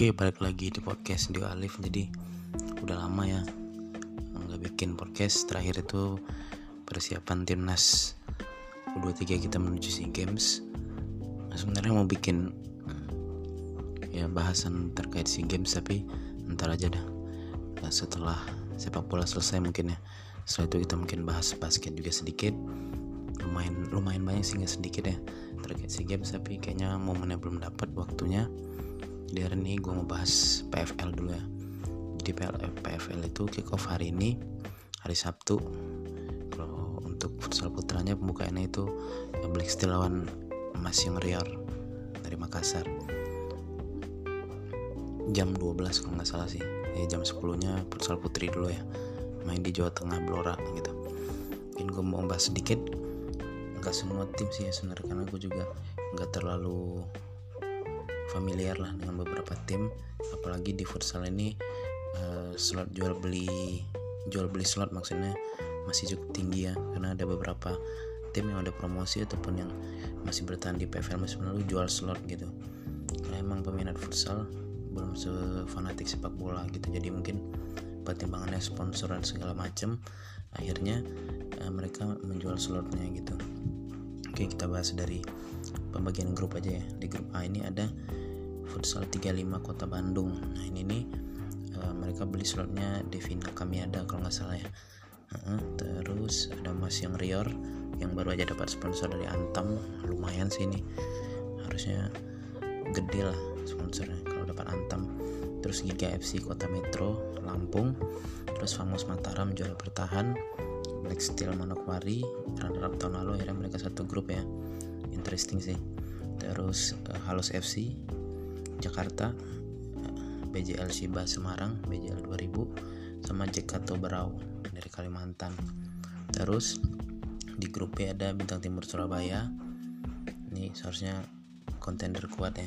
Oke, balik lagi di podcast Dio Alif. Jadi udah lama ya nggak bikin podcast. Terakhir itu persiapan timnas U23 kita menuju SEA Games. Nah, sebenarnya mau bikin ya bahasan terkait SEA Games tapi ntar aja dah. Nah, setelah sepak bola selesai mungkin ya. Setelah itu kita mungkin bahas basket juga sedikit. Lumayan lumayan banyak sih nggak sedikit ya terkait SEA Games tapi kayaknya momennya belum dapat waktunya di hari ini gue mau bahas PFL dulu ya. Di PFL itu kick off hari ini hari Sabtu. Kalau untuk futsal putranya pembukaannya itu Black Steel lawan Mas Yang Rior dari Makassar. Jam 12 kalau nggak salah sih. Ya jam 10 nya futsal putri dulu ya. Main di Jawa Tengah Blora gitu. Mungkin gue mau bahas sedikit. Nggak semua tim sih ya sebenarnya karena gue juga nggak terlalu familiar lah dengan beberapa tim. Apalagi di futsal ini uh, slot jual beli jual beli slot maksudnya masih cukup tinggi ya. Karena ada beberapa tim yang ada promosi ataupun yang masih bertahan di PFL musim lalu jual slot gitu. Karena emang peminat futsal belum sefanatik sepak bola gitu. Jadi mungkin pertimbangannya sponsor dan segala macam akhirnya uh, mereka menjual slotnya gitu. Oke kita bahas dari pembagian grup aja ya. Di grup A ini ada futsal 35 kota Bandung. Nah ini nih uh, mereka beli slotnya Devina ada kalau nggak salah ya. Uh, terus ada Mas yang Rior yang baru aja dapat sponsor dari Antam. Lumayan sih ini. Harusnya gede lah sponsornya kalau dapat Antam. Terus Giga FC Kota Metro Lampung. Terus Famos Mataram juara bertahan. Black Steel Manokwari runner up tahun lalu akhirnya mereka satu grup ya interesting sih. Terus uh, Halus FC Jakarta BJL Siba Semarang BJL 2000 sama Jekato Berau dari Kalimantan. Terus di grup B ada Bintang Timur Surabaya. Ini seharusnya kontender kuat ya.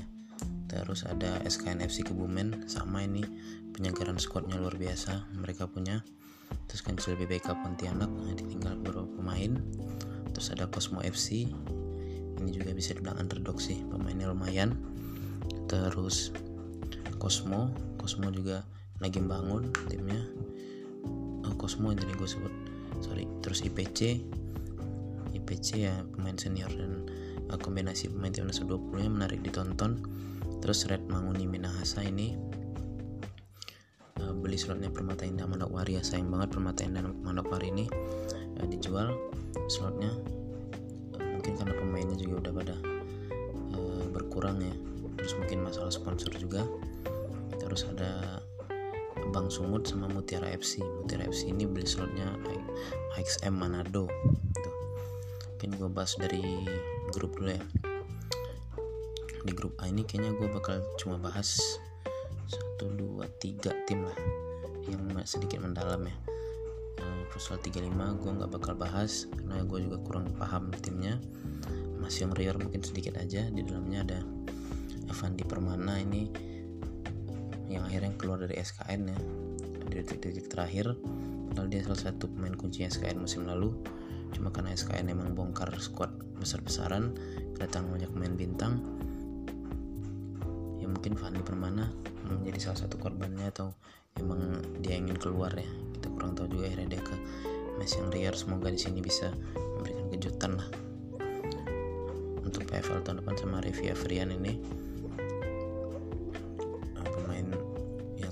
Terus ada SKN FC Kebumen sama ini penyegaran squadnya luar biasa mereka punya. Terus Kancil BBK Pontianak ditinggal beberapa pemain. Terus ada Cosmo FC ini juga bisa dibilang underdog sih pemainnya lumayan. Terus Cosmo Cosmo juga lagi bangun timnya. Oh, Cosmo yang tadi gue sebut sorry. Terus IPC IPC ya pemain senior dan uh, kombinasi pemain timnas U20 nya menarik ditonton. Terus Red Manguni Minahasa ini uh, beli slotnya Permata Indah Manokwari ya sayang banget Permata Indah Manokwari ini uh, dijual slotnya mungkin karena pemainnya juga udah pada uh, berkurang ya. Terus mungkin masalah sponsor juga. Terus ada Bang Sumut sama Mutiara FC Mutiara FC ini beli slotnya XM Manado. Gitu. mungkin gue bahas dari grup dulu ya. Di grup A ini kayaknya gue bakal cuma bahas satu dua tiga tim lah yang sedikit mendalam ya Futsal 35 gue nggak bakal bahas karena gue juga kurang paham timnya. Masih yang Rior mungkin sedikit aja di dalamnya ada Avandi Permana ini yang akhirnya keluar dari SKN ya. Di detik-detik terakhir padahal dia salah satu pemain kunci SKN musim lalu. Cuma karena SKN emang bongkar squad besar-besaran kedatangan banyak pemain bintang. Ya mungkin Fandi Permana menjadi salah satu korbannya atau emang dia ingin keluar ya kurang tahu juga akhirnya dia ke Mes yang Riar semoga di sini bisa memberikan kejutan lah untuk PFL tahun depan sama Revia Frian ini.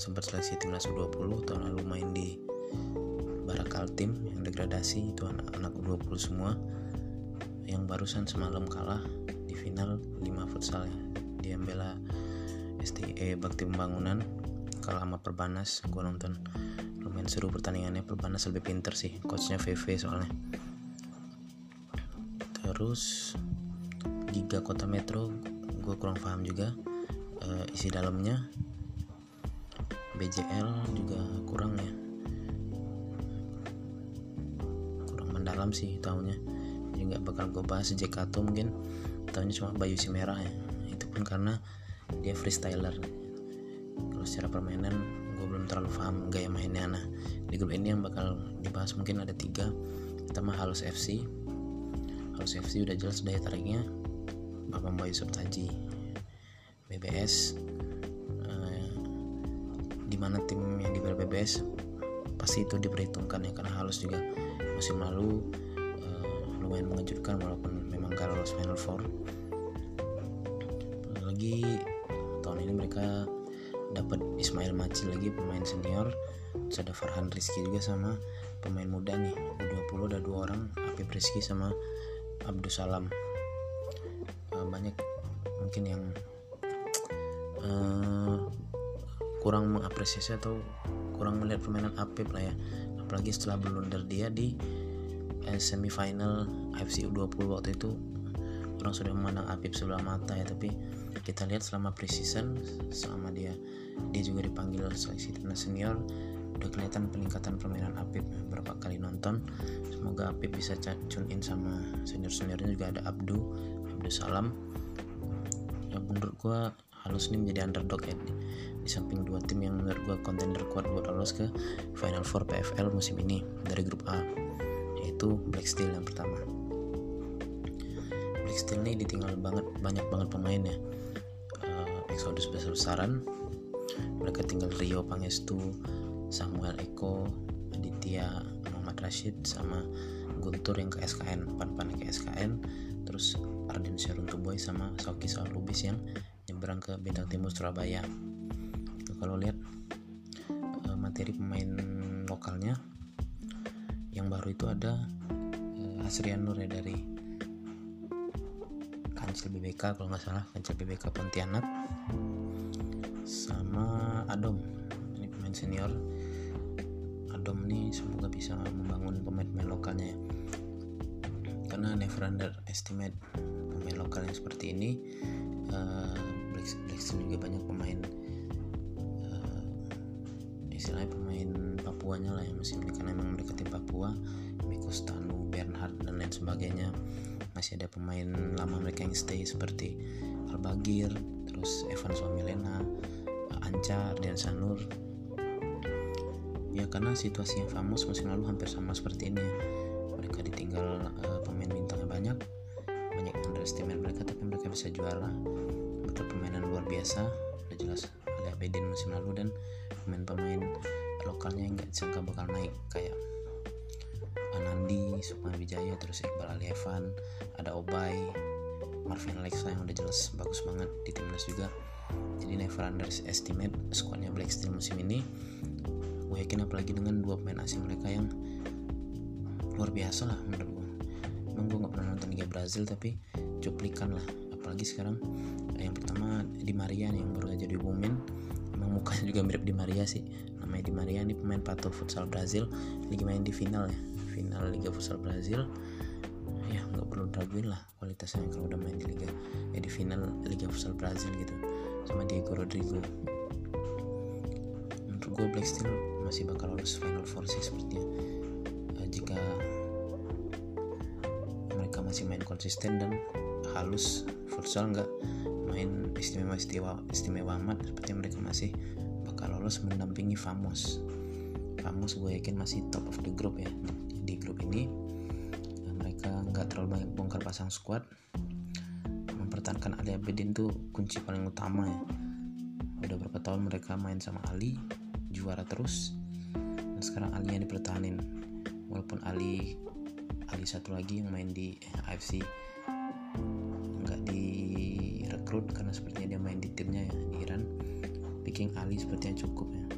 Sempat seleksi timnas U20 tahun lalu main di Barakal Tim yang degradasi itu anak-anak U20 semua. Yang barusan semalam kalah di final 5 futsal ya. Dia membela STE Bakti Pembangunan kalah sama Perbanas. Gue nonton lumayan seru pertandingannya. Perbanas lebih pinter sih coachnya VV soalnya. Terus Giga Kota Metro gue kurang paham juga uh, isi dalamnya. BJL juga kurang ya. Kurang mendalam sih tahunya jadi nggak bakal gue bahas Jekato mungkin. Tahunya cuma Bayu si merah ya. Itu pun karena dia freestyler. Kalau secara permainan gue belum terlalu paham gaya mainnya. Nah di grup ini yang bakal dibahas mungkin ada tiga. Pertama Halus FC Halus FC udah jelas daya tariknya. Bapak Bayu Subtaji BBS di mana tim yang di BBS pasti itu diperhitungkan ya karena halus juga musim lalu uh, lumayan mengejutkan walaupun memang gak lolos Final Four. Lagi tahun ini mereka dapat Ismail Macil lagi pemain senior. Terus ada Farhan Rizky juga sama pemain muda nih. U20 ada dua orang Apip Rizky sama Abdus Salam. Uh, banyak mungkin yang uh, kurang mengapresiasi atau kurang melihat permainan Apip lah ya. Apalagi setelah blunder dia di eh, semifinal AFC U20 waktu itu orang sudah memandang Apip sebelah mata ya. Tapi kita lihat selama preseason selama dia dia juga dipanggil seleksi timnas senior udah kelihatan peningkatan permainan Apip berapa kali nonton. Semoga Apip bisa tune in sama senior seniornya juga ada Abdu Abdul Salam. Ya menurut gua halus nih menjadi underdog ya. Di, di samping dua tim yang menurut gua contender kuat buat lolos ke Final Four PFL musim ini dari grup A yaitu Black Steel yang pertama. Black Steel nih ditinggal banget banyak banget pemainnya Exodus besar-besaran mereka tinggal Rio Pangestu Samuel Eko Aditya Muhammad Rashid sama Guntur yang ke SKN pan-pan ke SKN terus Arden Tuboy sama Soki Lubis yang nyebrang ke Bintang Timur Surabaya. Kalau lihat uh, materi pemain lokalnya yang baru itu ada uh, Hasrian Nur dari Kancil BBK kalau nggak salah Kancil BBK Pontianak. Sama Adom ini pemain senior. Adom ini semoga bisa membangun pemain-pemain lokalnya ya. Karena never underestimate pemain lokal yang seperti ini. Uh, Black, juga banyak pemain uh, istilahnya pemain Papuanya lah yang musim ini karena memang mendekati Papua Miko Stanu, Bernhard dan lain sebagainya masih ada pemain lama mereka yang stay seperti Albagir terus Evan Suamilena Anca dan Sanur. Ya karena situasi yang famous musim lalu hampir sama seperti ini. Mereka ditinggal uh, pemain bintangnya banyak banyak underestimate mereka tapi mereka bisa juara. Betul permainan luar biasa udah jelas ada Bedin musim lalu dan pemain-pemain lokalnya yang nggak disangka bakal naik kayak Anandi, Sukma Wijaya, terus Iqbal Alievan, ada Obay, Marvin Alexa yang udah jelas bagus banget di timnas juga. Jadi never underestimate squadnya Black Steel musim ini. Gue yakin apalagi dengan dua pemain asing mereka yang luar biasa lah menurut gue emang gue gak pernah nonton Liga Brazil tapi cuplikan lah. Apalagi sekarang yang pertama di Maria nih yang baru aja diumumin. Emang mukanya juga mirip di Maria sih. Namanya di Maria ini pemain Pato Futsal Brazil lagi main di final ya final Liga Futsal Brazil ya nggak perlu diraguin lah kualitasnya kalau udah main di Liga ya di final Liga Futsal Brazil gitu sama Diego Rodrigo. Menurut gue Black Steel masih bakal lolos Final Four sih sepertinya. Uh, jika mereka masih main konsisten dan halus futsal nggak main istimewa istimewa istimewa amat seperti mereka masih bakal lolos mendampingi Famos. Famos gue yakin masih top of the group ya di grup ini. Mereka nggak terlalu banyak bongkar pasang squad. Mempertahankan Ali Abedin tuh kunci paling utama ya. Udah berapa tahun mereka main sama Ali juara terus. Dan sekarang Ali yang dipertahanin. Walaupun Ali Ali satu lagi yang main di AFC nggak direkrut karena sepertinya dia main di timnya ya di Iran. Picking Ali sepertinya cukup ya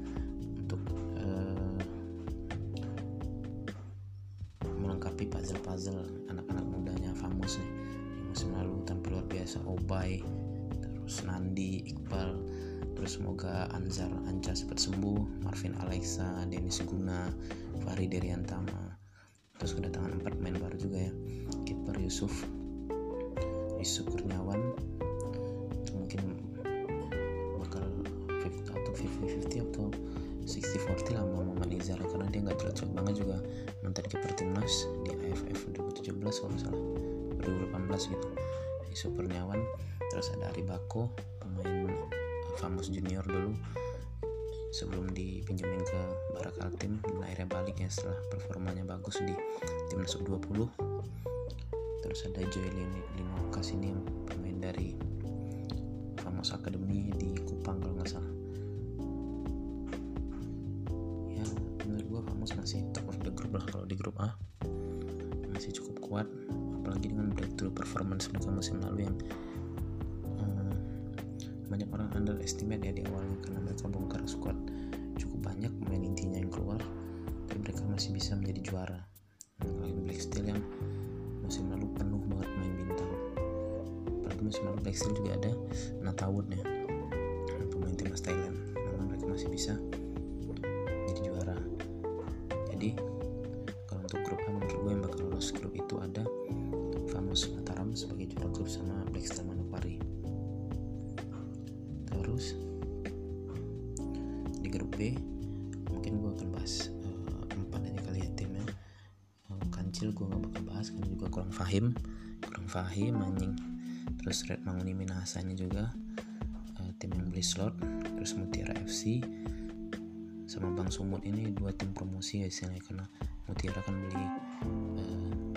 semoga Anzar Anca cepat sembuh. Marvin Alexa Denis Guna Fahri Deriantama. Terus kedatangan empat main baru juga ya. Kiper Yusuf Yusuf Kurniawan. Itu mungkin bakal 50 atau 50-50 atau 60-40 lah sama Muhammad karena dia nggak terlalu banget juga. Mantan kiper timnas di AFF 2017 kalau salah. 2018 gitu. Isu Perniawan terus ada Ari Bako. pemain famous junior dulu. Sebelum dipinjemin ke Barak Altim dan akhirnya balik ya setelah performanya bagus di timnas U20 terus ada Joy Linokas ini pemain dari Famos Academy di Kupang kalau nggak salah. Masih top of the group lah kalau di grup A. Masih cukup kuat apalagi dengan breakthrough performance mereka musim lalu yang banyak orang underestimate ya di awalnya karena mereka bongkar squad cukup banyak pemain intinya yang keluar tapi mereka masih bisa menjadi juara. Nah, Black Steel yang musim lalu penuh banget main bintang. Apalagi musim lalu Black Steel juga ada Natawut ya pemain timnas Thailand. Namun mereka masih bisa jadi juara. Jadi kalau untuk grup A menurut gue yang bakal lolos grup itu ada Famos Mataram sebagai juara grup sama Black Steel Manokwari terus. Di grup B mungkin gue akan bahas uh, empat aja kali ya timnya. Uh, kancil gue gak bakal bahas karena juga kurang fahim. Kurang fahim anjing. Terus Red Manguni Minahasanya juga uh, tim yang beli slot. Terus Mutiara FC sama Bang Sumut ini dua tim promosi ya istilahnya karena Mutiara kan beli uh,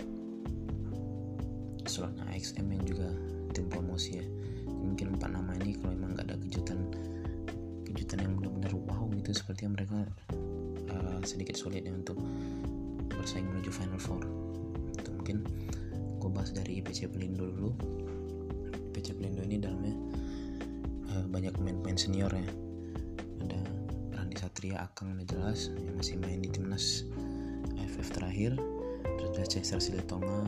slotnya AXM yang juga tim promosi ya mungkin empat nama ini kalau emang gak ada kejutan kejutan yang benar-benar wow gitu seperti yang mereka uh, sedikit sulit ya untuk bersaing menuju Final Four. Itu mungkin gue bahas dari IPC Pelindo dulu. IPC Pelindo ini dalamnya uh, banyak pemain-pemain senior ya. Ada Randi Satria Akang udah jelas yang masih main di timnas AFF terakhir. Terus ada Cesar Silitonga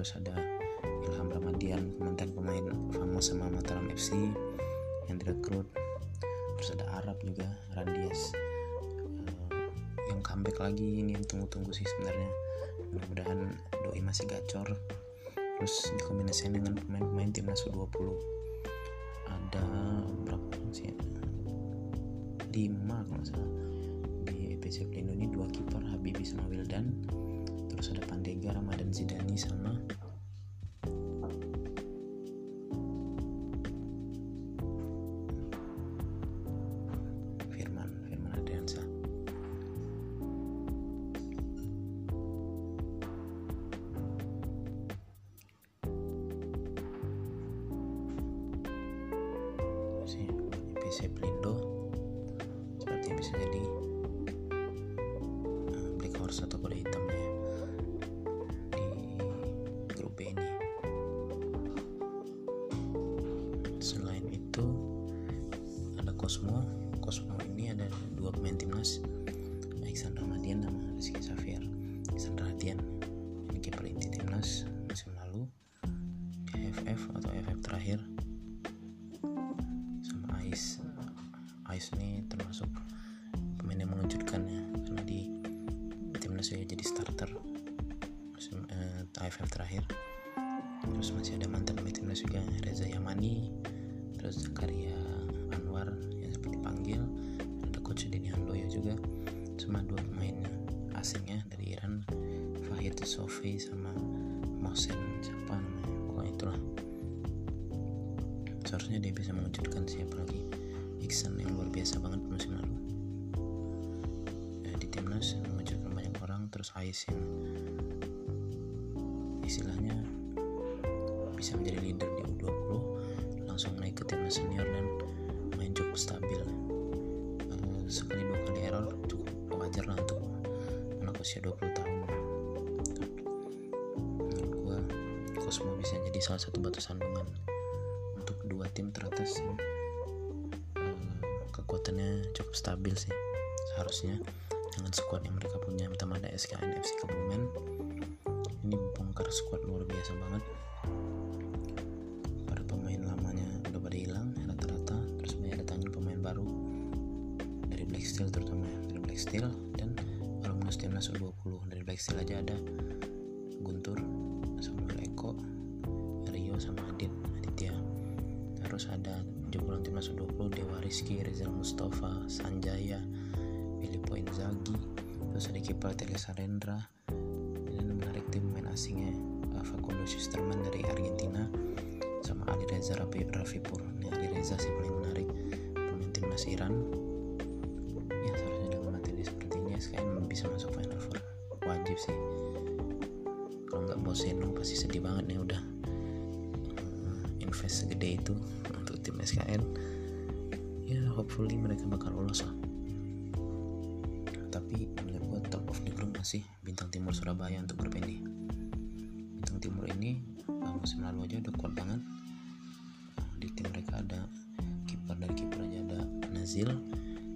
terus ada Ilham Ramadian mantan pemain famos sama Mataram FC yang direkrut terus ada Arab juga Randias yang comeback lagi ini yang tunggu-tunggu sih sebenarnya. Mudah-mudahan doi masih gacor. Terus dikombinasikan dengan pemain-pemain timnas U20 ada berapa sih? Lima kalau salah. Di EPC Pelindo ini dua kiper Habibi sama Wildan terus ada Pandega Ramadan Zidani sama Firman Firman Adriansa PC Pelindo seperti bisa jadi uh, Black Horse atau kuda ada Cosmo ini ada dua pemain timnas Alexander Madian sama Rizky Xavier. Alexander Madian ini kiper inti timnas musim lalu AFF atau AFF terakhir. Sama Ais. Ais ini termasuk pemain yang mengejutkan ya karena di timnas ya jadi starter musim eh, terakhir. Terus masih ada mantan timnas juga Reza Yamani terus Zakaria Sofi sama Mohsen siapa namanya? Pokoknya itulah. Seharusnya dia bisa mengejutkan siapa lagi? Iksan yang luar biasa banget musim lalu. Ya, di timnas mengejutkan banyak orang terus Ais yang istilahnya bisa menjadi leader di U20 langsung naik ke timnas senior dan main cukup stabil. Uh, sekali dua kali error cukup wajar lah untuk anak usia 20 tahun Cosmo bisa jadi salah satu batu sandungan untuk dua tim teratas yang uh, kekuatannya cukup stabil sih seharusnya. Dengan squad yang mereka punya pertama ada SKN FC Kebumen. Ini bongkar squad luar biasa banget. Para pemain lamanya udah pada hilang rata-rata. Terus banyak datangin pemain baru. Dari Black Steel terutama ya, dari Black Steel. Dan alumnus timnas U20 dari Black Steel aja ada. Guntur Samuel Eko sama Adit. Aditya terus ada jebolan timnas U20 Dewa Rizky Rizal Mustafa Sanjaya Filippo Inzaghi terus ada kiper Teles Sarendra dan menarik tim pemain asingnya uh, Facundo Schusterman dari Argentina sama Ali Reza Rafi Rafipur ini Ali Reza sih paling menarik pemain timnas Iran. Ya seharusnya dengan materi seperti ini SKN bisa masuk Final Four. Wajib sih. Kalau nggak Boseno pasti sedih banget segede itu untuk tim SKN ya hopefully mereka bakal lolos lah. Tapi menurut gue top of the group masih bintang timur Surabaya untuk grup ini. Bintang timur ini musim lalu aja udah kuat banget. Di tim mereka ada kiper dari kiper aja ada Nazil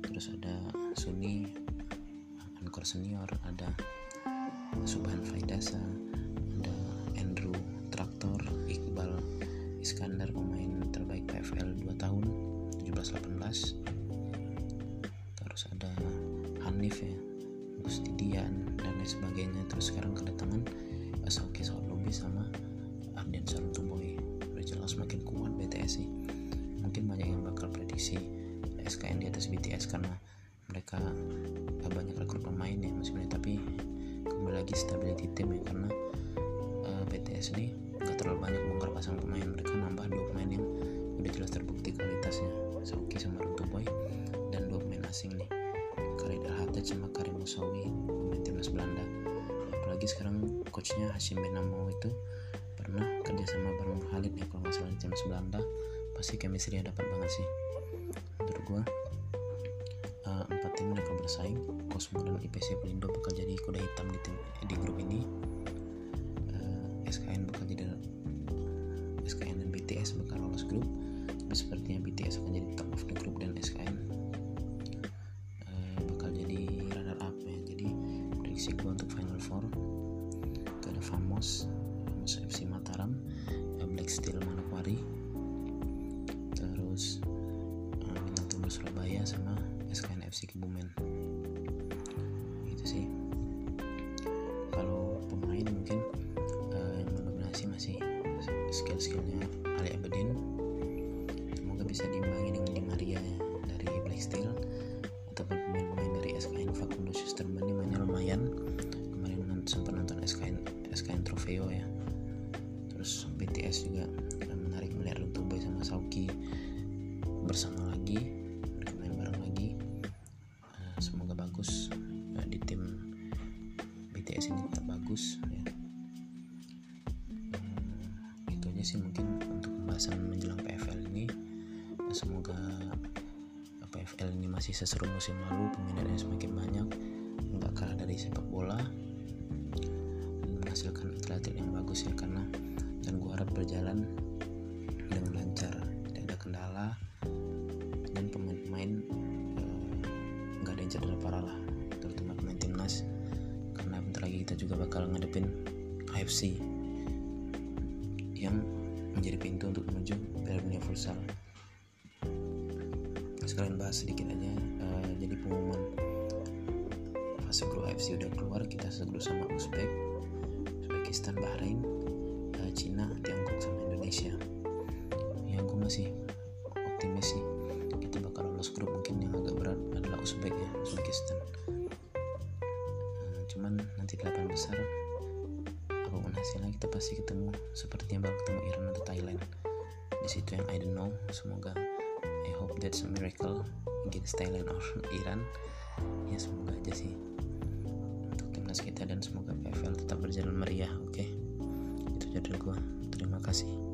terus ada Suni Ankor senior ada Subhan Faidasa mereka banyak rekrut pemain ya ini tapi kembali lagi stability tim ya karena BTS ini nggak terlalu banyak bongkar pasang pemain. Mereka nambah dua pemain yang udah jelas terbukti kualitasnya. Sauki sama Runtuh Boy dan dua pemain asing nih. Khalid Al sama Karim Musawi pemain timnas Belanda. Apalagi sekarang coachnya Hashim Benamo itu pernah kerja sama bareng Khalid ya kalau nggak salah di timnas Belanda. Pasti chemistry dapat banget sih. Menurut gua empat tim mereka bersaing. Cosmo dan IPC Pelindo bakal jadi kuda hitam di tim di grup ini. Uh, SKN bakal jadi SKN dan BTS bakal lolos grup. Tapi sepertinya BTS akan jadi top of the group dan SKN uh, bakal jadi runner up ya. Jadi prediksi gue untuk final four itu ada Famos Famos FC Mataram Black Steel FC Kebumen itu sih. Kalau pemain mungkin uh, yang mendominasi masih skill-skillnya Ali Abedin semoga bisa diimbangi dengan Di Maria dari Black Steel masih seseru musim lalu peminatnya semakin banyak nggak kalah dari sepak bola menghasilkan atlet yang bagus ya karena dan gue harap berjalan dengan lancar tidak ada kendala dan pemain-pemain nggak uh, ada yang cedera parah lah terutama pemain timnas karena bentar lagi kita juga bakal ngadepin AFC yang menjadi pintu untuk menuju Piala Dunia Futsal sekalian bahas sedikit aja uh, jadi pengumuman. Fase grup AFC udah keluar kita segrup sama Uzbek Uzbekistan Bahrain uh, Cina Tiongkok sama Indonesia. Yang gue masih optimis sih kita bakal lolos grup. Mungkin yang agak berat adalah Uzbek ya Uzbekistan. Uh, cuman nanti delapan besar apa pun hasilnya kita pasti ketemu. Sepertinya bakal ketemu Iran atau Thailand. Di situ yang I don't know semoga that's a miracle against Thailand or Iran. Ya semoga aja sih untuk timnas kita dan semoga PFL tetap berjalan meriah oke? Okay? itu jadwal gua. Terima kasih